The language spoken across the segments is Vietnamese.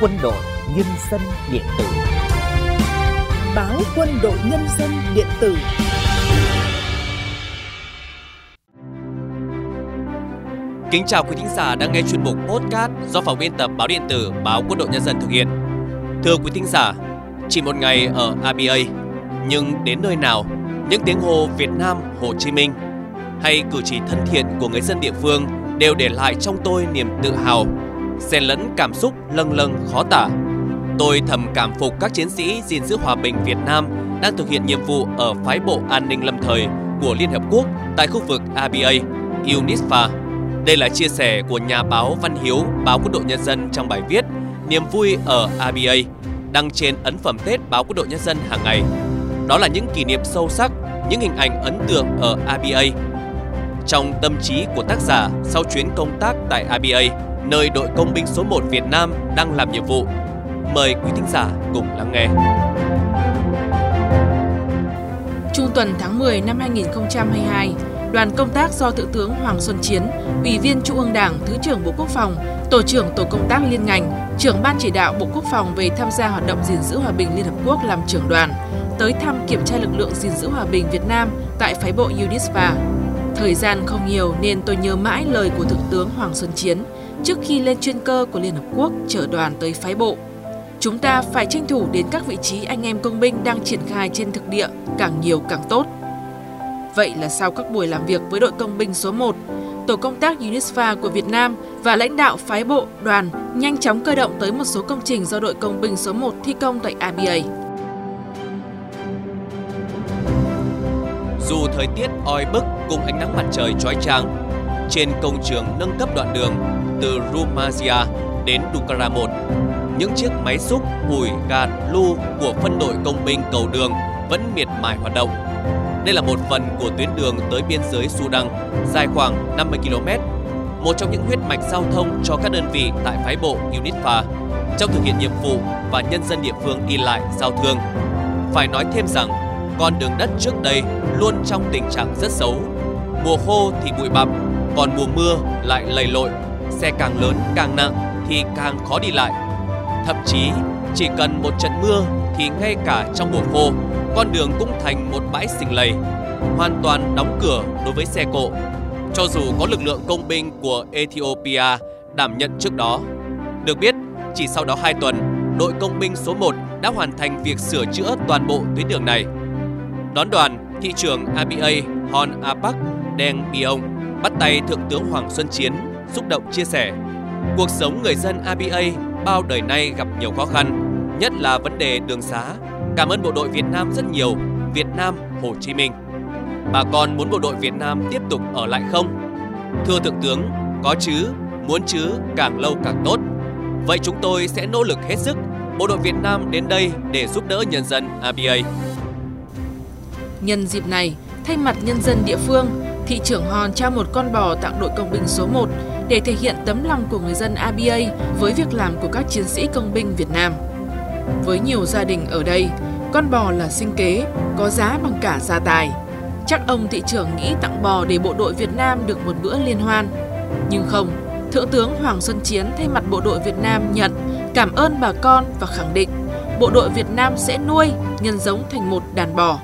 Quân đội Nhân dân điện tử. Báo Quân đội Nhân dân điện tử. Kính chào quý thính giả đang nghe chuyên mục podcast do phòng biên tập báo điện tử báo Quân đội Nhân dân thực hiện. Thưa quý thính giả, chỉ một ngày ở ABA, nhưng đến nơi nào, những tiếng hô Việt Nam, Hồ Chí Minh hay cử chỉ thân thiện của người dân địa phương đều để lại trong tôi niềm tự hào, xen lẫn cảm xúc lâng lâng khó tả. Tôi thầm cảm phục các chiến sĩ gìn giữ hòa bình Việt Nam đang thực hiện nhiệm vụ ở phái bộ an ninh lâm thời của Liên Hợp Quốc tại khu vực ABA, UNISFA. Đây là chia sẻ của nhà báo Văn Hiếu, báo Quân đội Nhân dân trong bài viết Niềm vui ở ABA, đăng trên ấn phẩm Tết báo Quân đội Nhân dân hàng ngày. Đó là những kỷ niệm sâu sắc, những hình ảnh ấn tượng ở ABA. Trong tâm trí của tác giả sau chuyến công tác tại ABA, nơi đội công binh số 1 Việt Nam đang làm nhiệm vụ. Mời quý thính giả cùng lắng nghe. Trung tuần tháng 10 năm 2022, đoàn công tác do Thượng tướng Hoàng Xuân Chiến, Ủy viên Trung ương Đảng, Thứ trưởng Bộ Quốc phòng, Tổ trưởng Tổ công tác liên ngành, trưởng Ban chỉ đạo Bộ Quốc phòng về tham gia hoạt động gìn giữ hòa bình Liên Hợp Quốc làm trưởng đoàn, tới thăm kiểm tra lực lượng gìn giữ hòa bình Việt Nam tại phái bộ UNISFA. Thời gian không nhiều nên tôi nhớ mãi lời của Thượng tướng Hoàng Xuân Chiến trước khi lên chuyên cơ của Liên Hợp Quốc chở đoàn tới phái bộ. Chúng ta phải tranh thủ đến các vị trí anh em công binh đang triển khai trên thực địa càng nhiều càng tốt. Vậy là sau các buổi làm việc với đội công binh số 1, tổ công tác UNISFA của Việt Nam và lãnh đạo phái bộ đoàn nhanh chóng cơ động tới một số công trình do đội công binh số 1 thi công tại ABA. Dù thời tiết oi bức cùng ánh nắng mặt trời chói chang, trên công trường nâng cấp đoạn đường từ Rumazia đến Dukara 1, những chiếc máy xúc, ủi, gạt, lu của phân đội công binh cầu đường vẫn miệt mài hoạt động. Đây là một phần của tuyến đường tới biên giới Sudan, dài khoảng 50 km, một trong những huyết mạch giao thông cho các đơn vị tại phái bộ UNITFA trong thực hiện nhiệm vụ và nhân dân địa phương đi lại giao thương. Phải nói thêm rằng, con đường đất trước đây luôn trong tình trạng rất xấu. Mùa khô thì bụi bặm, còn mùa mưa lại lầy lội, xe càng lớn càng nặng thì càng khó đi lại. Thậm chí chỉ cần một trận mưa thì ngay cả trong mùa khô, con đường cũng thành một bãi xình lầy, hoàn toàn đóng cửa đối với xe cộ. Cho dù có lực lượng công binh của Ethiopia đảm nhận trước đó. Được biết, chỉ sau đó 2 tuần, đội công binh số 1 đã hoàn thành việc sửa chữa toàn bộ tuyến đường này. Đón đoàn, thị trưởng ABA Hon Apak Deng Biong bắt tay Thượng tướng Hoàng Xuân Chiến xúc động chia sẻ. Cuộc sống người dân ABA bao đời nay gặp nhiều khó khăn, nhất là vấn đề đường xá. Cảm ơn bộ đội Việt Nam rất nhiều, Việt Nam, Hồ Chí Minh. Bà con muốn bộ đội Việt Nam tiếp tục ở lại không? Thưa Thượng tướng, có chứ, muốn chứ, càng lâu càng tốt. Vậy chúng tôi sẽ nỗ lực hết sức, bộ đội Việt Nam đến đây để giúp đỡ nhân dân ABA. Nhân dịp này, thay mặt nhân dân địa phương, thị trưởng Hòn trao một con bò tặng đội công binh số 1 để thể hiện tấm lòng của người dân ABA với việc làm của các chiến sĩ công binh Việt Nam. Với nhiều gia đình ở đây, con bò là sinh kế, có giá bằng cả gia tài. Chắc ông thị trưởng nghĩ tặng bò để bộ đội Việt Nam được một bữa liên hoan. Nhưng không, Thượng tướng Hoàng Xuân Chiến thay mặt bộ đội Việt Nam nhận, cảm ơn bà con và khẳng định bộ đội Việt Nam sẽ nuôi, nhân giống thành một đàn bò.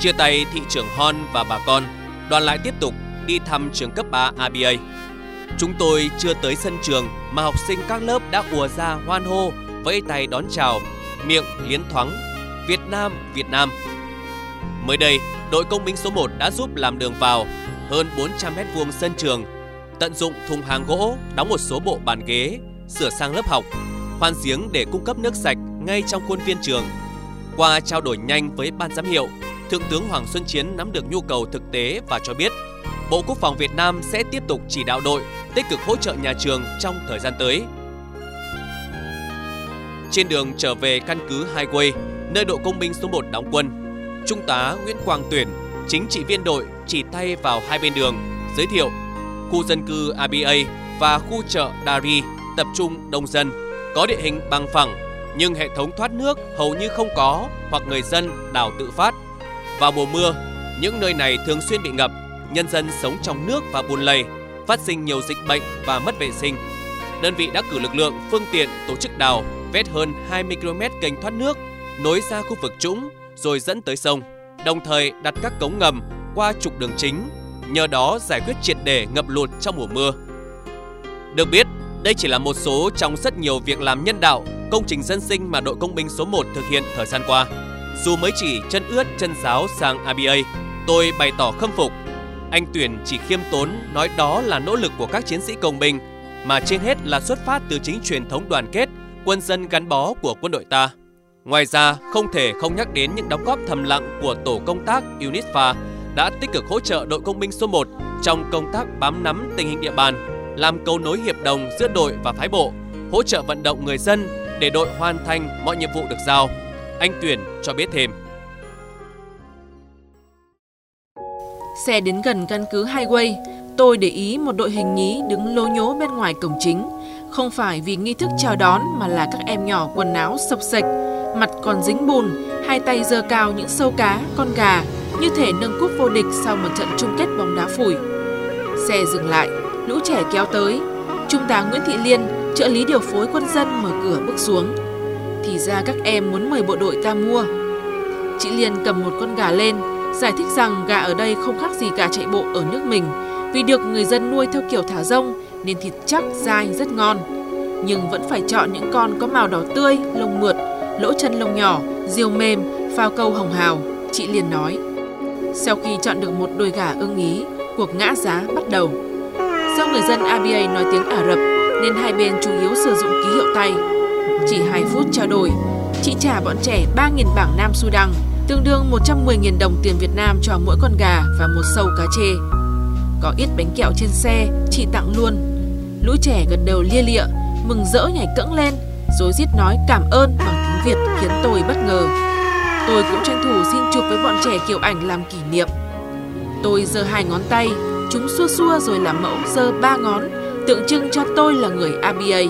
Chia tay thị trưởng Hon và bà con, đoàn lại tiếp tục đi thăm trường cấp 3 ABA. Chúng tôi chưa tới sân trường mà học sinh các lớp đã ùa ra hoan hô, vẫy tay đón chào, miệng liến thoáng Việt Nam, Việt Nam. Mới đây, đội công binh số 1 đã giúp làm đường vào hơn 400 mét vuông sân trường, tận dụng thùng hàng gỗ, đóng một số bộ bàn ghế, sửa sang lớp học, khoan giếng để cung cấp nước sạch ngay trong khuôn viên trường. Qua trao đổi nhanh với ban giám hiệu, Thượng tướng Hoàng Xuân Chiến nắm được nhu cầu thực tế và cho biết Bộ Quốc phòng Việt Nam sẽ tiếp tục chỉ đạo đội tích cực hỗ trợ nhà trường trong thời gian tới. Trên đường trở về căn cứ Highway, nơi đội công binh số 1 đóng quân, Trung tá Nguyễn Quang Tuyển, chính trị viên đội chỉ tay vào hai bên đường, giới thiệu khu dân cư ABA và khu chợ Dari tập trung đông dân, có địa hình bằng phẳng nhưng hệ thống thoát nước hầu như không có hoặc người dân đào tự phát. Vào mùa mưa, những nơi này thường xuyên bị ngập, nhân dân sống trong nước và bùn lầy, phát sinh nhiều dịch bệnh và mất vệ sinh. đơn vị đã cử lực lượng, phương tiện tổ chức đào, vét hơn 20 km kênh thoát nước, nối ra khu vực trũng rồi dẫn tới sông, đồng thời đặt các cống ngầm qua trục đường chính, nhờ đó giải quyết triệt để ngập lụt trong mùa mưa. Được biết, đây chỉ là một số trong rất nhiều việc làm nhân đạo, công trình dân sinh mà đội công binh số 1 thực hiện thời gian qua. Dù mới chỉ chân ướt chân giáo sang ABA, tôi bày tỏ khâm phục. Anh Tuyển chỉ khiêm tốn nói đó là nỗ lực của các chiến sĩ công binh, mà trên hết là xuất phát từ chính truyền thống đoàn kết, quân dân gắn bó của quân đội ta. Ngoài ra, không thể không nhắc đến những đóng góp thầm lặng của tổ công tác UNITFA đã tích cực hỗ trợ đội công binh số 1 trong công tác bám nắm tình hình địa bàn, làm cầu nối hiệp đồng giữa đội và phái bộ, hỗ trợ vận động người dân để đội hoàn thành mọi nhiệm vụ được giao. Anh Tuyển cho biết thêm. Xe đến gần căn cứ Highway, tôi để ý một đội hình nhí đứng lố nhố bên ngoài cổng chính. Không phải vì nghi thức chào đón mà là các em nhỏ quần áo sập sạch, mặt còn dính bùn, hai tay giơ cao những sâu cá, con gà, như thể nâng cúp vô địch sau một trận chung kết bóng đá phủi. Xe dừng lại, lũ trẻ kéo tới. Trung tá Nguyễn Thị Liên, trợ lý điều phối quân dân mở cửa bước xuống. Thì ra các em muốn mời bộ đội ta mua. Chị Liên cầm một con gà lên, giải thích rằng gà ở đây không khác gì gà chạy bộ ở nước mình vì được người dân nuôi theo kiểu thả rông nên thịt chắc, dai, rất ngon. Nhưng vẫn phải chọn những con có màu đỏ tươi, lông mượt, lỗ chân lông nhỏ, diều mềm, phao câu hồng hào, chị liền nói. Sau khi chọn được một đôi gà ưng ý, cuộc ngã giá bắt đầu. Do người dân ABA nói tiếng Ả Rập nên hai bên chủ yếu sử dụng ký hiệu tay. Chỉ 2 phút trao đổi, chị trả bọn trẻ 3.000 bảng Nam Sudan, tương đương 110.000 đồng tiền Việt Nam cho mỗi con gà và một sâu cá chê. Có ít bánh kẹo trên xe, chị tặng luôn. Lũ trẻ gần đầu lia lịa, mừng rỡ nhảy cẫng lên, rồi rít nói cảm ơn bằng tiếng Việt khiến tôi bất ngờ. Tôi cũng tranh thủ xin chụp với bọn trẻ kiểu ảnh làm kỷ niệm. Tôi giơ hai ngón tay, chúng xua xua rồi làm mẫu giơ ba ngón, tượng trưng cho tôi là người ABA.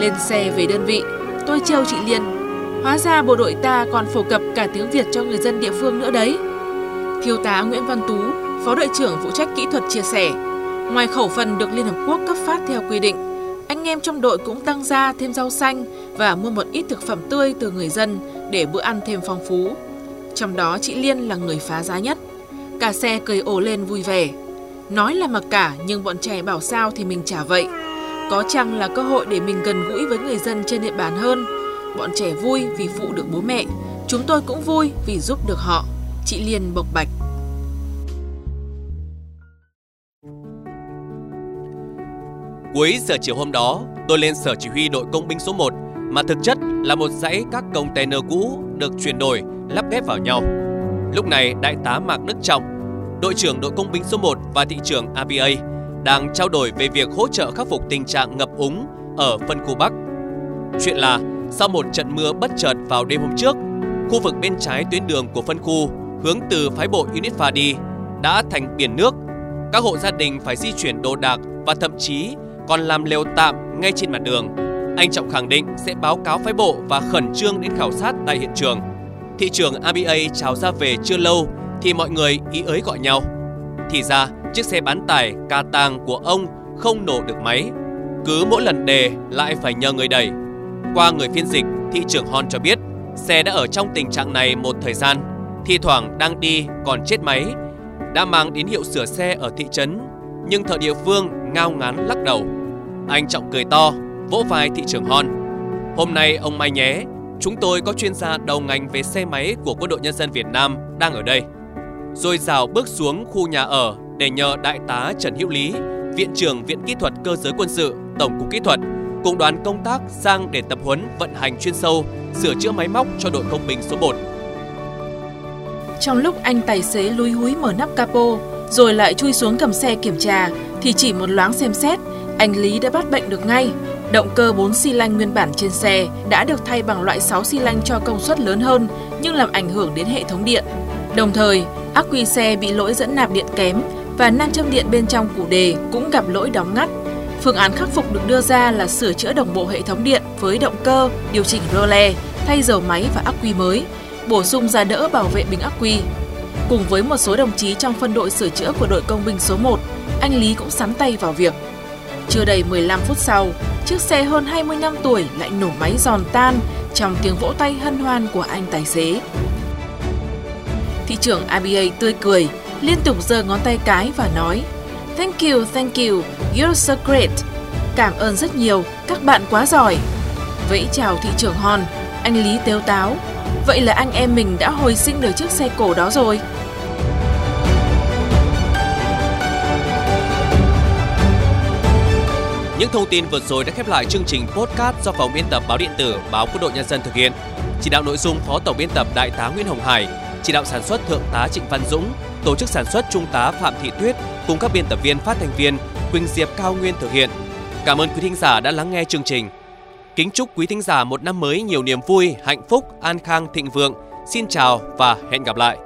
Lên xe về đơn vị, tôi trêu chị Liên. Hóa ra bộ đội ta còn phổ cập cả tiếng Việt cho người dân địa phương nữa đấy. Thiếu tá Nguyễn Văn Tú, Phó đội trưởng phụ trách kỹ thuật chia sẻ, ngoài khẩu phần được Liên Hợp Quốc cấp phát theo quy định, anh em trong đội cũng tăng ra thêm rau xanh và mua một ít thực phẩm tươi từ người dân để bữa ăn thêm phong phú. Trong đó chị Liên là người phá giá nhất. Cả xe cười ồ lên vui vẻ. Nói là mặc cả nhưng bọn trẻ bảo sao thì mình trả vậy. Có chăng là cơ hội để mình gần gũi với người dân trên địa bàn hơn. Bọn trẻ vui vì phụ được bố mẹ. Chúng tôi cũng vui vì giúp được họ. Chị Liên bộc bạch. Cuối giờ chiều hôm đó, tôi lên sở chỉ huy đội công binh số 1 mà thực chất là một dãy các container cũ được chuyển đổi, lắp ghép vào nhau. Lúc này, đại tá Mạc Đức Trọng, đội trưởng đội công binh số 1 và thị trưởng ABA đang trao đổi về việc hỗ trợ khắc phục tình trạng ngập úng ở phân khu Bắc. Chuyện là, sau một trận mưa bất chợt vào đêm hôm trước, khu vực bên trái tuyến đường của phân khu hướng từ phái bộ UNITFA đi đã thành biển nước. Các hộ gia đình phải di chuyển đồ đạc và thậm chí còn làm lều tạm ngay trên mặt đường. Anh Trọng khẳng định sẽ báo cáo phái bộ và khẩn trương đến khảo sát tại hiện trường. Thị trường ABA chào ra về chưa lâu thì mọi người ý ới gọi nhau. Thì ra, chiếc xe bán tải ca tàng của ông không nổ được máy. Cứ mỗi lần đề lại phải nhờ người đẩy. Qua người phiên dịch, thị trưởng Hon cho biết xe đã ở trong tình trạng này một thời gian. Thi thoảng đang đi còn chết máy. Đã mang đến hiệu sửa xe ở thị trấn nhưng thợ địa phương ngao ngán lắc đầu. Anh Trọng cười to, vỗ vai thị trưởng Hon. Hôm nay ông Mai nhé, chúng tôi có chuyên gia đầu ngành về xe máy của Quân đội Nhân dân Việt Nam đang ở đây. Rồi rào bước xuống khu nhà ở để nhờ Đại tá Trần Hữu Lý, Viện trưởng Viện Kỹ thuật Cơ giới Quân sự, Tổng cục Kỹ thuật, cùng đoàn công tác sang để tập huấn vận hành chuyên sâu, sửa chữa máy móc cho đội công binh số 1. Trong lúc anh tài xế lúi húi mở nắp capo, rồi lại chui xuống cầm xe kiểm tra, thì chỉ một loáng xem xét, anh Lý đã bắt bệnh được ngay. Động cơ 4 xi lanh nguyên bản trên xe đã được thay bằng loại 6 xi lanh cho công suất lớn hơn nhưng làm ảnh hưởng đến hệ thống điện. Đồng thời, ắc quy xe bị lỗi dẫn nạp điện kém và nam châm điện bên trong củ đề cũng gặp lỗi đóng ngắt. Phương án khắc phục được đưa ra là sửa chữa đồng bộ hệ thống điện với động cơ, điều chỉnh rô le, thay dầu máy và ắc quy mới, bổ sung giá đỡ bảo vệ bình ắc quy. Cùng với một số đồng chí trong phân đội sửa chữa của đội công binh số 1, anh Lý cũng sắn tay vào việc. Chưa đầy 15 phút sau, chiếc xe hơn 20 năm tuổi lại nổ máy giòn tan trong tiếng vỗ tay hân hoan của anh tài xế. Thị trưởng ABA tươi cười, liên tục giơ ngón tay cái và nói Thank you, thank you, you're so great. Cảm ơn rất nhiều, các bạn quá giỏi. Vẫy chào thị trưởng Hòn, anh Lý tếu táo. Vậy là anh em mình đã hồi sinh được chiếc xe cổ đó rồi. Những thông tin vừa rồi đã khép lại chương trình podcast do phòng biên tập báo điện tử báo Quân đội Nhân dân thực hiện. Chỉ đạo nội dung Phó Tổng biên tập Đại tá Nguyễn Hồng Hải, chỉ đạo sản xuất Thượng tá Trịnh Văn Dũng, tổ chức sản xuất Trung tá Phạm Thị Tuyết cùng các biên tập viên phát thanh viên Quỳnh Diệp Cao Nguyên thực hiện. Cảm ơn quý thính giả đã lắng nghe chương trình. Kính chúc quý thính giả một năm mới nhiều niềm vui, hạnh phúc, an khang, thịnh vượng. Xin chào và hẹn gặp lại.